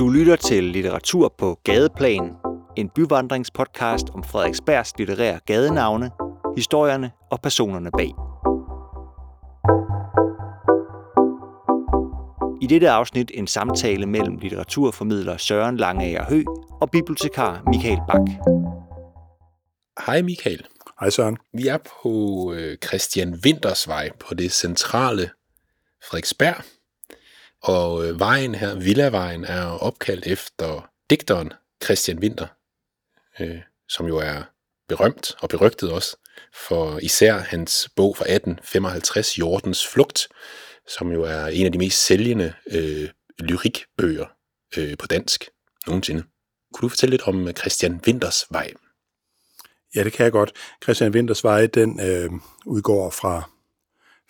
Du lytter til Litteratur på Gadeplan, en byvandringspodcast om Frederiksbergs litterære gadenavne, historierne og personerne bag. I dette afsnit en samtale mellem litteraturformidler Søren Langager Hø og bibliotekar Michael Bak. Hej Michael. Hej Søren. Vi er på øh, Christian Wintersvej på det centrale Frederiksberg. Og øh, vejen her, Villavejen, er opkaldt efter digteren Christian Winter, øh, som jo er berømt og berygtet også for især hans bog fra 1855, Jordens Flugt, som jo er en af de mest sælgende øh, lyrikbøger øh, på dansk nogensinde. Kunne du fortælle lidt om øh, Christian Winters vej? Ja, det kan jeg godt. Christian Winters vej, den øh, udgår fra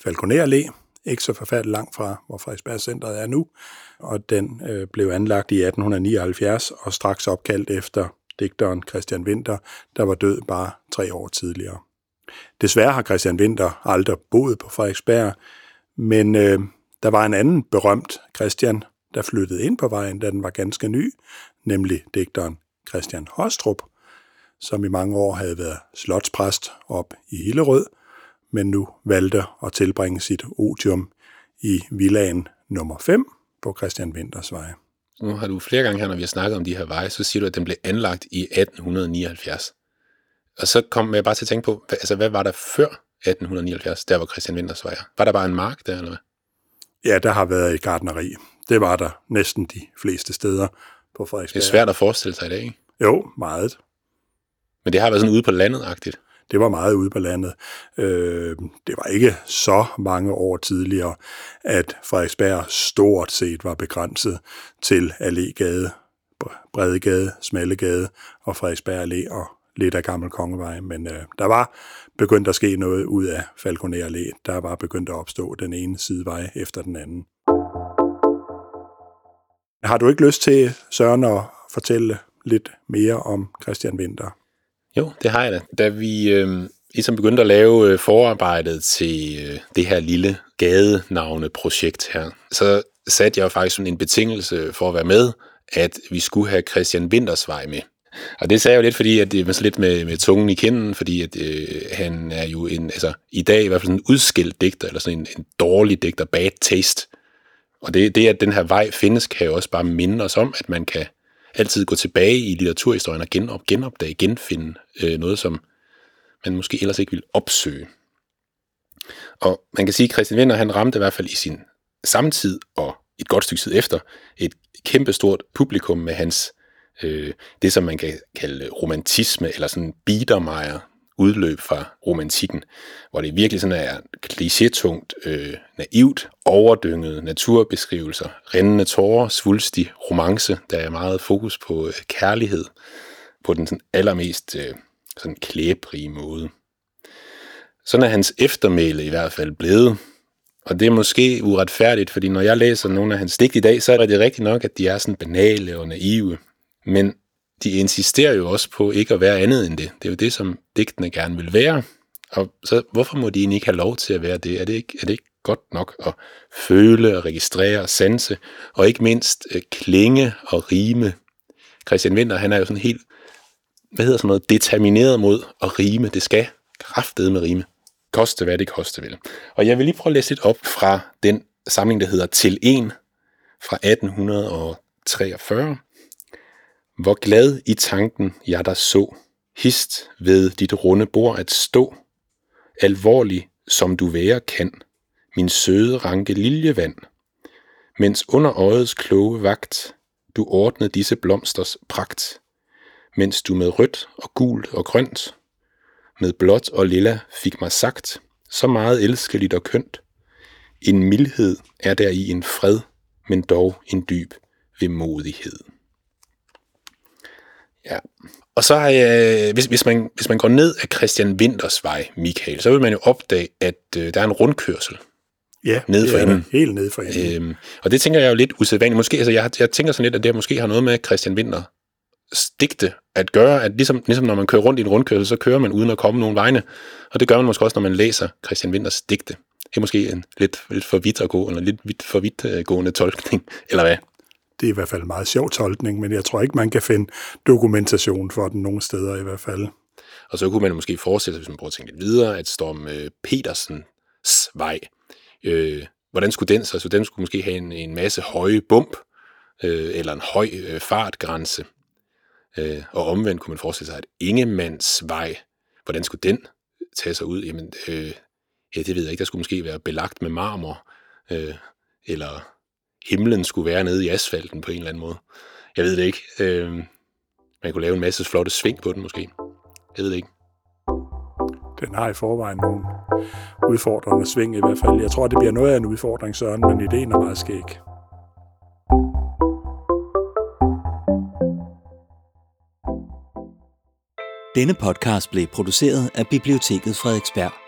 Falconer Allé, ikke så forfærdeligt langt fra, hvor Frederiksberg Centeret er nu, og den øh, blev anlagt i 1879 og straks opkaldt efter digteren Christian Winter, der var død bare tre år tidligere. Desværre har Christian Winter aldrig boet på Frederiksberg, men øh, der var en anden berømt Christian, der flyttede ind på vejen, da den var ganske ny, nemlig digteren Christian Hostrup, som i mange år havde været slotspræst op i Hillerød, men nu valgte at tilbringe sit otium i villaen nummer 5 på Christian Winters vej. Nu har du flere gange her, når vi har snakket om de her veje, så siger du, at den blev anlagt i 1879. Og så kom jeg bare til at tænke på, altså hvad var der før 1879, der hvor Christian Winters vej Var der bare en mark der, eller hvad? Ja, der har været et gardneri. Det var der næsten de fleste steder på Frederiksberg. Det er svært at forestille sig i dag, ikke? Jo, meget. Men det har været sådan ude på landet-agtigt. Det var meget ude på landet. Øh, det var ikke så mange år tidligere, at Frederiksberg stort set var begrænset til Allégade, Bredegade, Smallegade og Frederiksberg Allé og lidt af Gammel Kongevej. Men øh, der var begyndt at ske noget ud af Falconer Allé. Der var begyndt at opstå den ene sidevej efter den anden. Har du ikke lyst til, Søren, at fortælle lidt mere om Christian Winter? Jo, det har jeg da. Da vi øh, ligesom begyndte at lave øh, forarbejdet til øh, det her lille gadenavneprojekt her, så satte jeg jo faktisk sådan en betingelse for at være med, at vi skulle have Christian Wintersvej med. Og det sagde jeg jo lidt, fordi at det var lidt med, med tungen i kinden, fordi at, øh, han er jo en, altså i dag i hvert fald sådan en udskilt digter, eller sådan en, en dårlig digter, bad taste. Og det, det, at den her vej findes, kan jo også bare minde os om, at man kan altid gå tilbage i litteraturhistorien og genop, genopdage, genfinde øh, noget, som man måske ellers ikke ville opsøge. Og man kan sige, at Christian Winter, han ramte i hvert fald i sin samtid og et godt stykke tid efter et kæmpestort publikum med hans, øh, det som man kan kalde romantisme, eller sådan biedermeier udløb fra romantikken, hvor det virkelig sådan er klichétungt, øh, naivt, overdynget naturbeskrivelser, rendende tårer, svulstig romance, der er meget fokus på øh, kærlighed, på den sådan allermest øh, sådan klæbrige måde. Sådan er hans eftermæle i hvert fald blevet. Og det er måske uretfærdigt, fordi når jeg læser nogle af hans digt i dag, så er det rigtigt nok, at de er sådan banale og naive. Men de insisterer jo også på ikke at være andet end det. Det er jo det, som digtene gerne vil være. Og så hvorfor må de egentlig ikke have lov til at være det? Er det ikke, er det ikke godt nok at føle og registrere og sanse, og ikke mindst øh, klinge og rime? Christian Winter, han er jo sådan helt, hvad hedder sådan noget, determineret mod at rime. Det skal kraftede med rime. Koste hvad det koste vil. Og jeg vil lige prøve at læse lidt op fra den samling, der hedder Til en fra 1843. Hvor glad i tanken jeg der så, hist ved dit runde bord at stå, alvorlig som du være kan, min søde ranke liljevand, mens under øjets kloge vagt, du ordnede disse blomsters pragt, mens du med rødt og gult og grønt, med blåt og lilla fik mig sagt, så meget elskeligt og kønt. En mildhed er der i en fred, men dog en dyb vemodighed. Ja. Og så har jeg, hvis, hvis, man, hvis man går ned af Christian Winters vej, Michael, så vil man jo opdage, at øh, der er en rundkørsel. Ja, ned for enden. helt ned for enden. Øhm, og det tænker jeg jo lidt usædvanligt. Måske, altså jeg, jeg tænker sådan lidt, at det måske har noget med Christian Winter stigte at gøre, at ligesom, ligesom når man kører rundt i en rundkørsel, så kører man uden at komme nogen vegne. Og det gør man måske også, når man læser Christian Winters digte. Det er måske en lidt, lidt for vidt at gå, eller lidt vidt for vidt uh, gående tolkning, eller hvad? Det er i hvert fald en meget sjov tolkning, men jeg tror ikke, man kan finde dokumentation for den nogen steder i hvert fald. Og så kunne man måske forestille sig, hvis man prøver at tænke lidt videre, at Storm øh, Petersens vej, øh, hvordan skulle den så? Så den skulle måske have en, en masse høje bump, øh, eller en høj øh, fartgrænse. Øh, og omvendt kunne man forestille sig, at Ingemands vej, hvordan skulle den øh, tage sig ud? Jamen, øh, ja, det ved jeg ikke. Der skulle måske være belagt med marmor, øh, eller himlen skulle være nede i asfalten på en eller anden måde. Jeg ved det ikke. Øh, man kunne lave en masse flotte sving på den måske. Jeg ved det ikke. Den har i forvejen nogle udfordrende sving i hvert fald. Jeg tror, det bliver noget af en udfordring, Søren, men ideen er meget skæg. Denne podcast blev produceret af Biblioteket Frederiksberg.